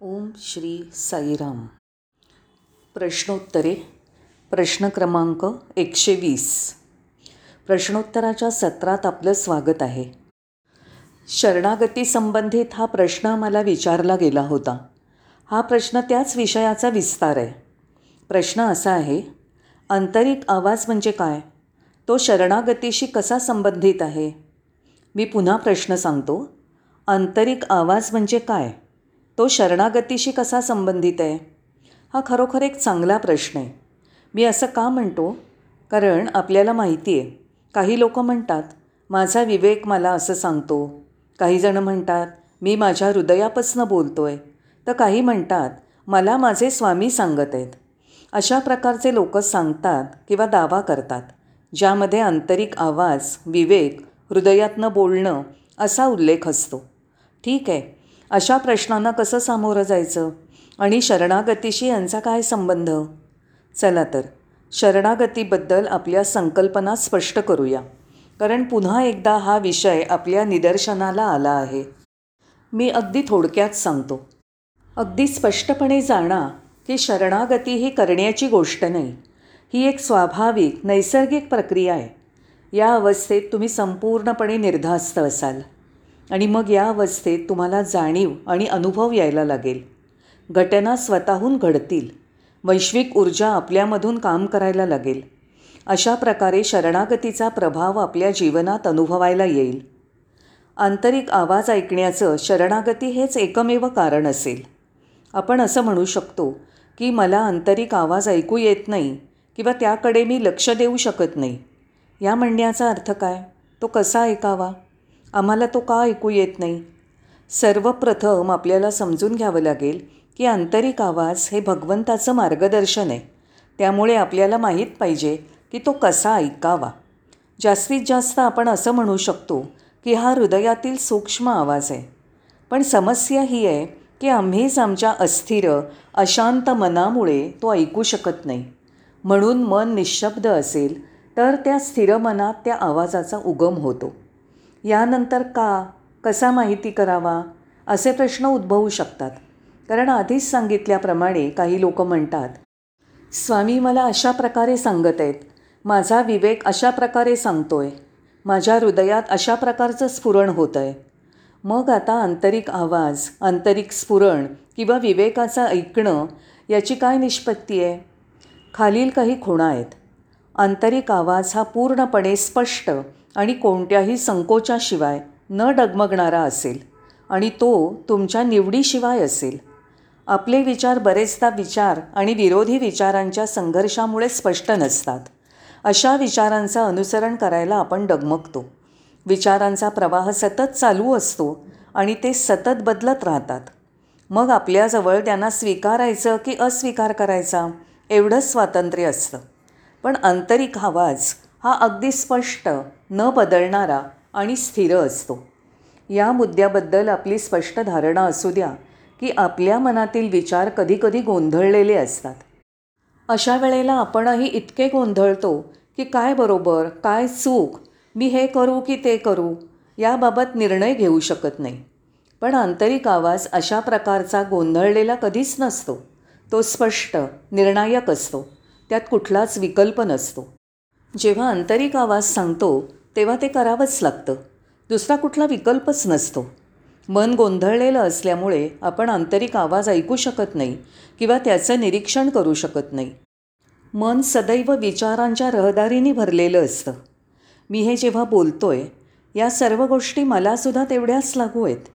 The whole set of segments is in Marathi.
ओम श्री साईराम. प्रश्नोत्तरे. प्रश्न क्रमांक एकशे वीस प्रश्नोत्तराच्या सत्रात आपलं स्वागत आहे. शरणागती संबंधित हा प्रश्न मला विचारला गेला होता. हा प्रश्न त्याच विषयाचा विस्तार आहे. प्रश्न असा आहे आंतरिक आवाज म्हणजे काय? तो शरणागतीशी कसा संबंधित आहे? मी पुन्हा प्रश्न सांगतो. आंतरिक आवाज म्हणजे काय? तो शरणागतीशी कसा संबंधित आहे? हा खरोखर एक चांगला प्रश्न आहे. मी असं का म्हणतो? कारण आपल्याला माहिती आहे. काही लोक म्हणतात माझा विवेक मला असं सांगतो. काही जणं म्हणतात मी माझ्या हृदयापासनं बोलतो आहे तर काही म्हणतात मला माझे स्वामी सांगत आहेत. अशा प्रकारचे लोक सांगतात किंवा दावा करतात ज्यामध्ये आंतरिक आवाज विवेक हृदयातनं बोलणं असा उल्लेख असतो. ठीक आहे. अशा प्रश्नांना कसं सामोरं जायचं? आणि शरणागतीशी यांचा काय संबंध? चला तर शरणागतीबद्दल आपल्या संकल्पना स्पष्ट करूया. कारण पुन्हा एकदा हा विषय आपल्या निदर्शनाला आला आहे. मी अगदी थोडक्यात सांगतो. अगदी स्पष्टपणे जाणा की शरणागती ही करण्याची गोष्ट नाही. ही एक स्वाभाविक नैसर्गिक प्रक्रिया आहे. या अवस्थेत तुम्ही संपूर्णपणे निर्धास्त असाल. आणि मग या अवस्थेत तुम्हाला जाणीव आणि अनुभव यायला लागेल. घटना स्वतःहून घडतील. वैश्विक ऊर्जा आपल्यामधून काम करायला लागेल. अशा प्रकारे शरणागतीचा प्रभाव आपल्या जीवनात अनुभवायला येईल. आंतरिक आवाज ऐकण्याचं शरणागती हेच एकमेव कारण असेल. आपण असं म्हणू शकतो की मला आंतरिक आवाज ऐकू येत नाही किंवा त्याकडे मी लक्ष देऊ शकत नाही. या म्हणण्याचा अर्थ काय? तो कसा ऐकावा? आम्हाला तो का ऐकू येत नाही? सर्वप्रथम आपल्याला समजून घ्यावं लागेल की आंतरिक आवाज हे भगवंताचं मार्गदर्शन आहे. त्यामुळे आपल्याला माहीत पाहिजे की तो कसा ऐकावा. जास्तीत जास्त आपण असं म्हणू शकतो की हा हृदयातील सूक्ष्म आवाज आहे. पण समस्या ही आहे की आम्हीच आमच्या अस्थिर अशांत मनामुळे तो ऐकू शकत नाही. म्हणून मन निशब्द असेल तर त्या स्थिर मनात त्या आवाजाचा उगम होतो. यानंतर का? कसा माहिती करावा? असे प्रश्न उद्भवू शकतात. कारण आधीच सांगितल्याप्रमाणे काही लोक म्हणतात स्वामी मला अशा प्रकारे सांगत आहेत. माझा विवेक अशा प्रकारे सांगतो आहे माझ्या हृदयात अशा प्रकारचं स्फुरण होतं आहे मग आता आंतरिक आवाज आंतरिक स्फुरण किंवा विवेकाचं ऐकणं याची काय निष्पत्ती आहे? खालील काही खुणा आहेत. आंतरिक आवाज हा पूर्णपणे स्पष्ट आणि कोणत्याही संकोचाशिवाय न डगमगणारा असेल आणि तो तुमच्या निवडीशिवाय असेल. आपले विचार बरेचदा विचार आणि विरोधी विचारांच्या संघर्षामुळे स्पष्ट नसतात. अशा विचारांचं अनुसरण करायला आपण डगमगतो. विचारांचा प्रवाह सतत चालू असतो आणि ते सतत बदलत राहतात. मग आपल्याजवळ त्यांना स्वीकारायचं की अस्वीकार करायचा एवढंच स्वातंत्र्य असतं. पण आंतरिक आवाज हा अगदी स्पष्ट न बदलणारा आणि स्थिर असतो. या मुद्द्याबद्दल आपली स्पष्ट धारणा असू द्या की आपल्या मनातील विचार कधीकधी गोंधळलेले असतात. अशा वेळेला आपणही इतके गोंधळतो की काय बरोबर काय चूक मी हे करू की ते करू याबाबत निर्णय घेऊ शकत नाही. पण आंतरिक आवाज अशा प्रकारचा गोंधळलेला कधीच नसतो. तो स्पष्ट निर्णायक असतो. त्यात कुठलाच विकल्प नसतो. जेव्हा आंतरिक आवाज सांगतो तेव्हा ते करावंच लागतं. दुसरा कुठला विकल्पच नसतो. मन गोंधळलेलं असल्यामुळे आपण आंतरिक आवाज ऐकू शकत नाही किंवा त्याचं निरीक्षण करू शकत नाही. मन सदैव विचारांच्या रहदारीने भरलेलं असतं. मी हे जेव्हा बोलतो आहे या सर्व गोष्टी मलासुद्धा तेवढ्याच लागू आहेत.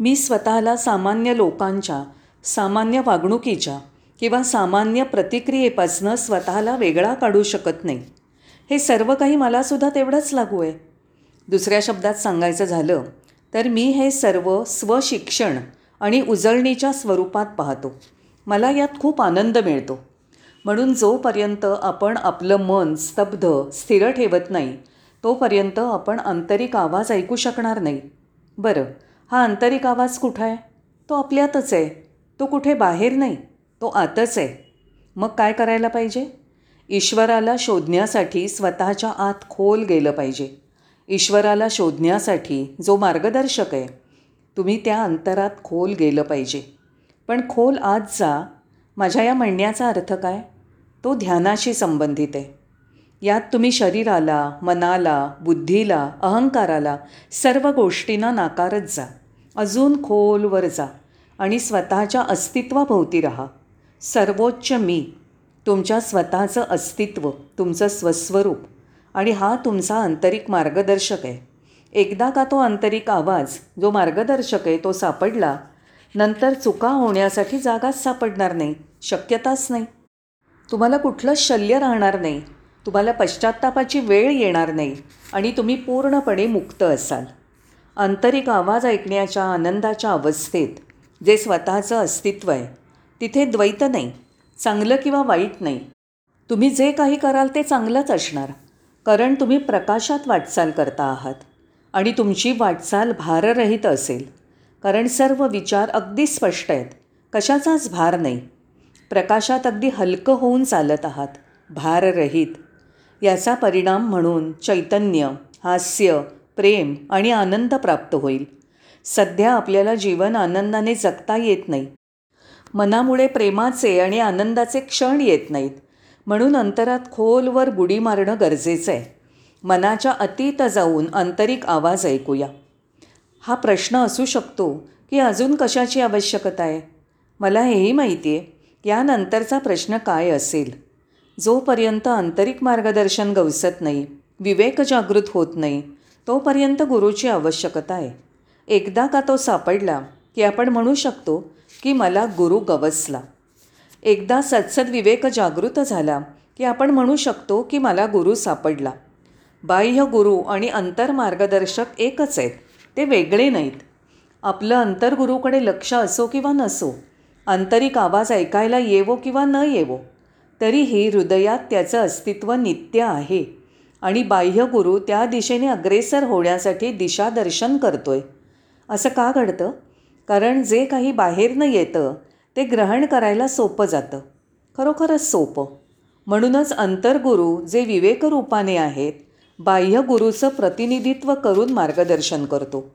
मी स्वतःला सामान्य लोकांच्या सामान्य वागणुकीच्या किंवा सामान्य प्रतिक्रियेपासनं स्वतःला वेगळा काढू शकत नाही. हे सर्व काही मलासुद्धा तेवढंच लागू आहे. दुसऱ्या शब्दात सांगायचं झालं तर मी हे सर्व स्वशिक्षण आणि उजळणीच्या स्वरूपात पाहतो. मला यात खूप आनंद मिळतो. म्हणून जोपर्यंत आपण आपलं मन स्तब्ध स्थिर ठेवत नाही तोपर्यंत आपण आंतरिक आवाज ऐकू शकणार नाही. बरं हा आंतरिक आवाज कुठं आहे? तो आपल्यातच आहे. तो कुठे बाहेर नाही तो आतच आहे. मग काय करायला पाहिजे? ईश्वराला शोधण्यासाठी स्वतःच्या आत खोल गेलं पाहिजे. ईश्वराला शोधण्यासाठी जो मार्गदर्शक आहे तुम्ही त्या अंतरात खोल गेलं पाहिजे. पण खोल आत जा. माझ्या या म्हणण्याचा अर्थ काय? तो ध्यानाशी संबंधित आहे. यात तुम्ही शरीराला मनाला बुद्धीला अहंकाराला सर्व गोष्टींना नाकारत जा. अजून खोलवर जा आणि स्वतःच्या अस्तित्वाभोवती राहा. सर्वोच्च मी. तुमच्या स्वतःचं अस्तित्व तुमचं स्वस्वरूप आणि हा तुमचा आंतरिक मार्गदर्शक आहे. एकदा का तो आंतरिक आवाज जो मार्गदर्शक आहे तो सापडला नंतर चुका होण्यासाठी जागाच सापडणार नाही शक्यताच नाही. तुम्हाला कुठलं शल्य राहणार नाही तुम्हाला पश्चात्तापाची वेळ येणार नाही आणि तुम्ही पूर्णपणे मुक्त असाल. आंतरिक आवाज ऐकण्याच्या आनंदाच्या अवस्थेत जे स्वतःचं अस्तित्व आहे तिथे द्वैत नाही. चांगलं किंवा वाईट नाही. तुम्ही जे काही कराल ते चांगलंच असणार. कारण तुम्ही प्रकाशात वाटचाल करता आहात. आणि तुमची वाटचाल भाररहित असेल. कारण सर्व विचार अगदी स्पष्ट आहेत. कशाचाच भार नाही. प्रकाशात अगदी हलकं होऊन चालत आहात. भाररहित. याचा परिणाम म्हणून चैतन्य हास्य प्रेम आणि आनंद प्राप्त होईल. सध्या आपल्याला जीवन आनंदाने जगता येत नाही. मनामुळे प्रेमाचे आणि आनंदाचे क्षण येत नाहीत. म्हणून अंतरात खोलवर बुडी मारणं गरजेचं आहे. मनाच्या अतीत जाऊन आंतरिक आवाज ऐकूया. हा प्रश्न असू शकतो की अजून कशाची आवश्यकता आहे? मला हेही माहिती आहे यानंतरचा प्रश्न काय असेल? जोपर्यंत आंतरिक मार्गदर्शन गवसत नाही विवेक जागृत होत नाही तोपर्यंत गुरुची आवश्यकता आहे. एकदा का तो सापडला की आपण म्हणू शकतो की मला गुरु गवसला. एकदा सत्सद विवेक जागृत झाला की आपण म्हणू शकतो की मला गुरु सापडला. बाह्य गुरु आणि अंतर्मार्गदर्शक एकच आहेत. ते वेगळे नाहीत. आपलं अंतर्गुरूकडे लक्ष असो किंवा नसो आंतरिक आवाज ऐकायला येवो किंवा न येवो तरीही हृदयात त्याचं अस्तित्व नित्य आहे आणि बाह्य गुरु त्या दिशेने अग्रेसर होण्यासाठी दिशादर्शन करतोय. असं का घडतं? कारण जे काही बाहेरनं येतं ते ग्रहण करायला सोपं जातं. खरोखरच सोपं. म्हणूनच अंतर्गुरू जे विवेकरूपाने आहेत बाह्य गुरुचं प्रतिनिधित्व करून मार्गदर्शन करतो.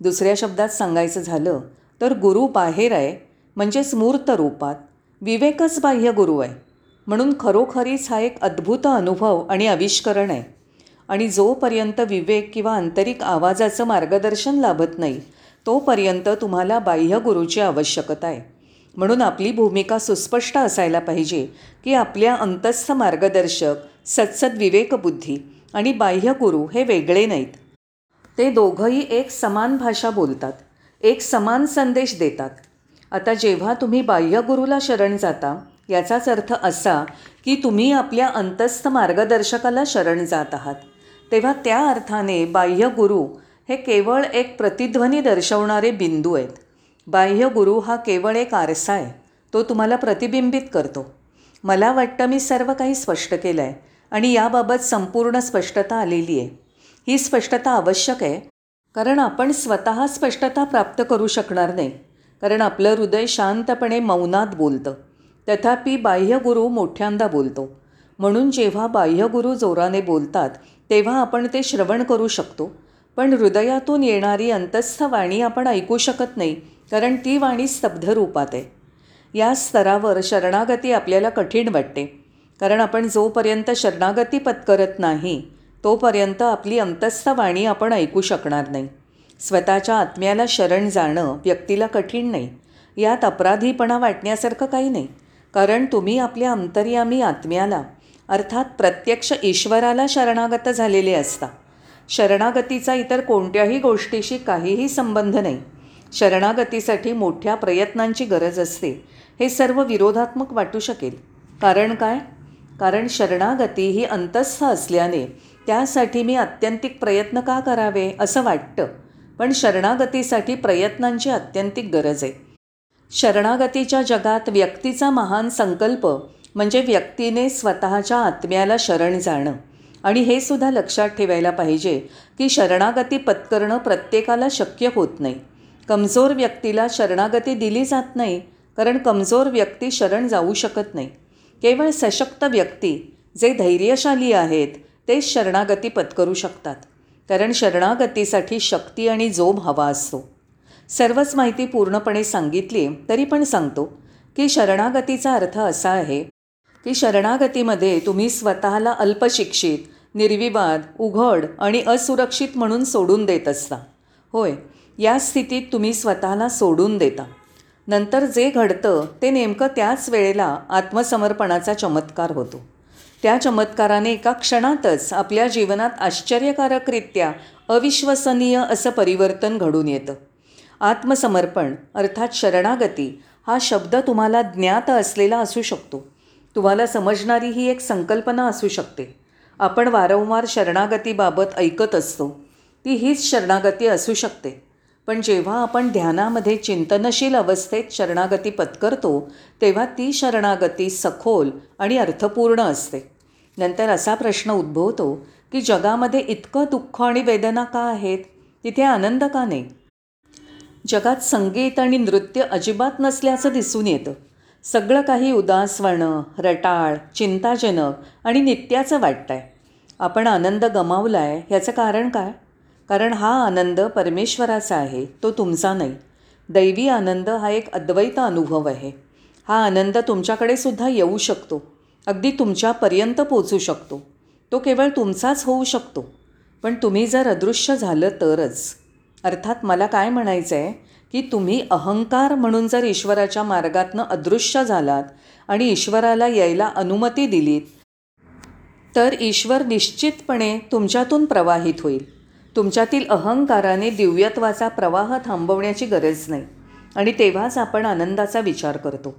दुसऱ्या शब्दात सांगायचं झालं तर गुरु बाहेर आहे म्हणजेच मूर्त रूपात. विवेकच बाह्य गुरु आहे. म्हणून खरोखरीच हा एक अद्भुत अनुभव आणि आविष्करण आहे. आणि जोपर्यंत विवेक किंवा आंतरिक आवाजाचं मार्गदर्शन लाभत नाही तोपर्यंत तुम्हाला बाह्य गुरुची आवश्यकता आहे. म्हणून आपली भूमिका सुस्पष्ट असायला पाहिजे की आपल्या अंतस्थ मार्गदर्शक सत्सद विवेकबुद्धी आणि बाह्य गुरु हे वेगळे नाहीत. ते दोघंही एक समान भाषा बोलतात एक समान संदेश देतात. आता जेव्हा तुम्ही बाह्यगुरूला शरण जाता याचाच अर्थ असा की तुम्ही आपल्या अंतस्थ मार्गदर्शकाला शरण जात आहात. तेव्हा त्या अर्थाने बाह्य गुरु हे केवळ एक प्रतिध्वनी दर्शवणारे बिंदू आहेत. बाह्य गुरु हा केवळ एक आरसा आहे. तो तुम्हाला प्रतिबिंबित करतो. मला वाटतं मी सर्व काही स्पष्ट केलं आहे आणि याबाबत संपूर्ण स्पष्टता आलेली आहे. ही स्पष्टता आवश्यक आहे कारण आपण स्वतः स्पष्टता प्राप्त करू शकणार नाही कारण आपलं हृदय शांतपणे मौनात बोलतं. तथापि बाह्यगुरू मोठ्यांदा बोलतो. म्हणून जेव्हा बाह्यगुरू जोराने बोलतात तेव्हा आपण ते श्रवण करू शकतो. पण हृदयातून येणारी अंतस्थ वाणी आपण ऐकू शकत नाही कारण ती वाणी स्तब्ध रूपात आहे. या स्तरावर शरणागती आपल्याला कठीण वाटते कारण आपण जोपर्यंत शरणागती पत्करत नाही तोपर्यंत आपली अंतस्थ वाणी आपण ऐकू शकणार नाही. स्वतःच्या आत्म्याला शरण जाणं व्यक्तीला कठीण नाही यात अपराधीपणा वाटण्यासारखं काही नाही कारण तुम्ही आपल्या अंतर्यामी आत्म्याला अर्थात प्रत्यक्ष ईश्वराला शरणागत झालेले असता. शरणागतीचा इतर कोणत्याही गोष्टीशी काहीही संबंध नाही. शरणागतीसाठी मोठ्या प्रयत्नांची गरज असते. हे सर्व विरोधात्मक वाटू शकेल. कारण काय? कारण शरणागती ही अंतस्थ असल्याने त्यासाठी मी अत्यंतिक प्रयत्न का करावे असं वाटतं. पण शरणागतीसाठी प्रयत्नांची अत्यंतिक गरज आहे. शरणागतीच्या जगात व्यक्तीचा महान संकल्प म्हणजे व्यक्तीने स्वतःच्या आत्म्याला शरण जाणं. आणि हे सुद्धा लक्षात ठेवायला पाहिजे की शरणागती पत्करणं प्रत्येकाला शक्य होत नाही. कमजोर व्यक्तीला शरणागती दिली जात नाही कारण कमजोर व्यक्ती शरण जाऊ शकत नाही. केवळ सशक्त व्यक्ती जे धैर्यशाली आहेत तेच शरणागती पत्करू शकतात. कारण शरणागतीसाठी शक्ती आणि जोम हवा असतो. सर्वच माहिती पूर्णपणे सांगितली तरी पण सांगतो की शरणागतीचा अर्थ असा आहे की शरणागतीमध्ये तुम्ही स्वतःला अल्पशिक्षित निर्विवाद उघड आणि असुरक्षित म्हणून सोडून देत असता. होय या स्थितीत तुम्ही स्वतःला सोडून देता. नंतर जे घडतं ते नेमकं त्याच वेळेला आत्मसमर्पणाचा चमत्कार होतो. त्या चमत्काराने एका क्षणातच आपल्या जीवनात आश्चर्यकारकरित्या अविश्वसनीय असं परिवर्तन घडून येतं. आत्मसमर्पण अर्थात शरणागती हा शब्द तुम्हाला ज्ञात असलेला असू शकतो. तुम्हाला समजणारी ही एक संकल्पना असू शकते. आपण वारंवार शरणागतीबाबत ऐकत असतो. ती हीच शरणागती असू शकते. पण जेव्हा आपण ध्यानामध्ये चिंतनशील अवस्थेत शरणागती पत्करतो तेव्हा ती शरणागती सखोल आणि अर्थपूर्ण असते. नंतर असा प्रश्न उद्भवतो की जगामध्ये इतकं दुःख आणि वेदना का आहेत? तिथे आनंद का नाही? जगात संगीत आणि नृत्य अजिबात नसल्याचं दिसून येतं. सगळं काही उदासवणं रटाळ चिंताजनक आणि नित्याचं वाटतं आहे आपण आनंद गमावला आहे ह्याचं कारण काय? कारण हा आनंद परमेश्वराचा आहे तो तुमचा नाही. दैवी आनंद हा एक अद्वैत अनुभव आहे. हा आनंद तुमच्याकडे सुद्धा येऊ शकतो. अगदी तुमच्यापर्यंत पोचू शकतो. तो केवळ तुमचाच होऊ शकतो. पण तुम्ही जर अदृश्य झालं तरच अर्थात मला काय म्हणायचं आहे की तुम्ही अहंकार म्हणून जर ईश्वराच्या मार्गातनं अदृश्य झालात आणि ईश्वराला यायला अनुमती दिलीत तर ईश्वर निश्चितपणे तुमच्यातून प्रवाहित होईल. तुमच्यातील अहंकाराने दिव्यत्वाचा प्रवाह थांबवण्याची गरज नाही. आणि तेव्हाच आपण आनंदाचा विचार करतो.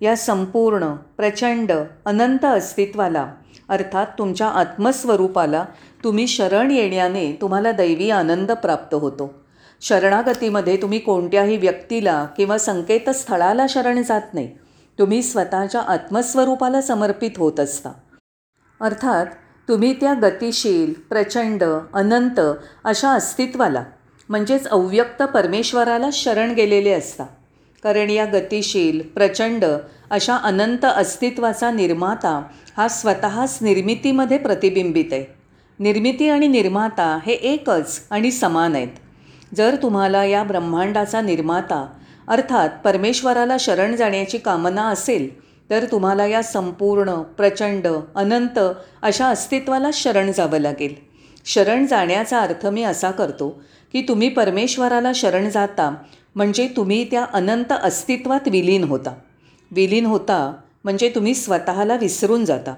या संपूर्ण प्रचंड अनंत अस्तित्वाला अर्थात तुमच्या आत्मस्वरूपाला तुम्ही शरण येण्याने तुम्हाला दैवी आनंद प्राप्त होतो. शरणागतीमध्ये तुम्ही कोणत्याही व्यक्तीला किंवा संकेतस्थळाला शरण जात नाही. तुम्ही स्वतःच्या आत्मस्वरूपाला समर्पित होत असता. अर्थात तुम्ही त्या गतिशील प्रचंड अनंत अशा अस्तित्वाला म्हणजेच अव्यक्त परमेश्वराला शरण गेलेले असता. कारण या गतिशील प्रचंड अशा अनंत अस्तित्वाचा निर्माता हा स्वतःच निर्मितीमध्ये प्रतिबिंबित आहे. निर्मिती आणि निर्माता हे एकच आणि समान आहेत. जर तुम्हाला या ब्रह्मांडाचा निर्माता अर्थात परमेश्वराला शरण जाण्याची कामना असेल तर तुम्हाला या संपूर्ण प्रचंड अनंत अशा अस्तित्वाला शरण जावं लागेल. शरण जाण्याचा अर्थ मी असा करतो की तुम्ही परमेश्वराला शरण जाता म्हणजे तुम्ही त्या अनंत अस्तित्वात विलीन होता. विलीन होता म्हणजे तुम्ही स्वतःला विसरून जाता.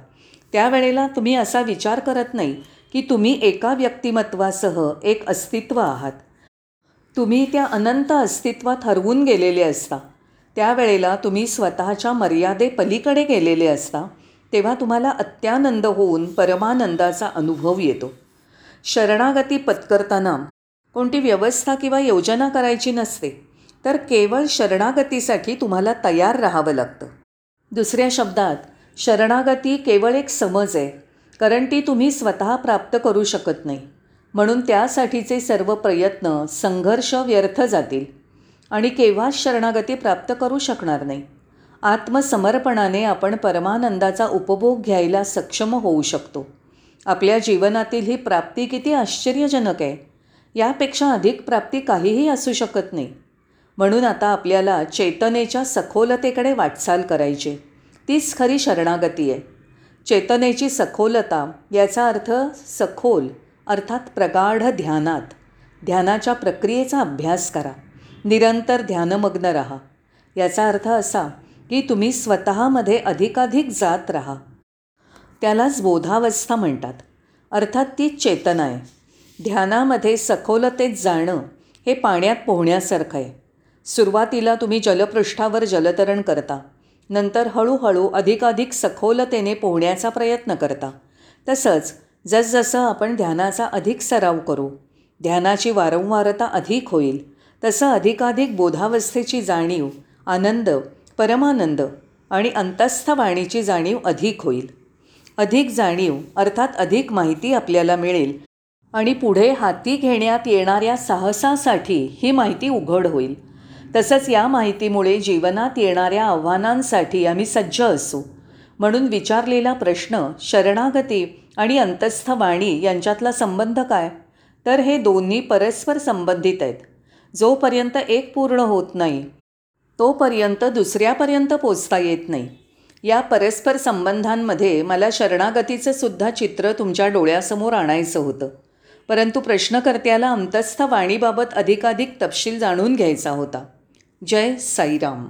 त्यावेळेला तुम्ही असा विचार करत नाही की तुम्ही एका व्यक्तिमत्वासह एक अस्तित्व आहात. तुम्ही त्या अनंत अस्तित्वात हरवून गेलेले असता. त्यावेळेला तुम्ही स्वतःच्या मर्यादेपलीकडे गेलेले असता तेव्हा तुम्हाला अत्यानंद होऊन परमानंदाचा अनुभव येतो. शरणागती पत्करताना कोणती व्यवस्था किंवा योजना करायची नसते तर केवळ शरणागतीसाठी तुम्हाला तयार राहावं लागतं. दुसऱ्या शब्दात शरणागती केवळ एक समज आहे कारण ती तुम्ही स्वतः प्राप्त करू शकत नाही. म्हणून त्यासाठीचे सर्व प्रयत्न संघर्ष व्यर्थ जातील आणि केव्हाच शरणागती प्राप्त करू शकणार नाही. आत्मसमर्पणाने आपण परमानंदाचा उपभोग घ्यायला सक्षम होऊ शकतो. आपल्या जीवनातील ही प्राप्ती किती आश्चर्यजनक आहे. यापेक्षा अधिक प्राप्ती काहीही असू शकत नाही. म्हणून आता आपल्याला चेतनेच्या सखोलतेकडे वाटचाल करायची. तीच खरी शरणागती आहे. चेतनेची सखोलता याचा अर्थ सखोल अर्थात प्रगाढ ध्यानात. ध्यानाच्या प्रक्रियेचा अभ्यास करा. निरंतर ध्यानमग्न राहा. याचा अर्थ असा की तुम्ही स्वतःमध्ये अधिकाधिक जात राहा. त्यालाच बोधावस्था म्हणतात. अर्थात ती चेतना आहे. ध्यानामध्ये सखोलतेत जाणं हे पाण्यात पोहण्यासारखं आहे. सुरुवातीला तुम्ही जलपृष्ठावर जलतरण करता. नंतर हळूहळू अधिकाधिक सखोलतेने पोहण्याचा प्रयत्न करता. तसंच जसजसं आपण ध्यानाचा अधिक सराव करू ध्यानाची वारंवारता अधिक होईल तसं अधिकाधिक बोधावस्थेची जाणीव आनंद परमानंद आणि अंतस्थ वाणीची जाणीव अधिक होईल. अधिक जाणीव अर्थात अधिक माहिती आपल्याला मिळेल आणि पुढे हाती घेण्यात येणाऱ्या साहसासाठी ही माहिती उघड होईल. तसंच या माहितीमुळे जीवनात येणाऱ्या आव्हानांसाठी आम्ही सज्ज असू. म्हणून विचारलेला प्रश्न शरणागती आणि अंतस्थ वाणी यांच्यातला संबंध काय? तर हे दोन्ही परस्पर संबंधित आहेत. जोपर्यंत एक पूर्ण होत नाही तोपर्यंत दुसऱ्यापर्यंत पोचता येत नाही. या परस्पर संबंधांमध्ये मला शरणागतीचं सुद्धा चित्र तुमच्या डोळ्यासमोर आणायचं होतं. परंतु प्रश्नकर्त्याला अंतस्थ वाणीबाबत अधिकाधिक तपशील जाणून घ्यायचा होता. जय साईराम.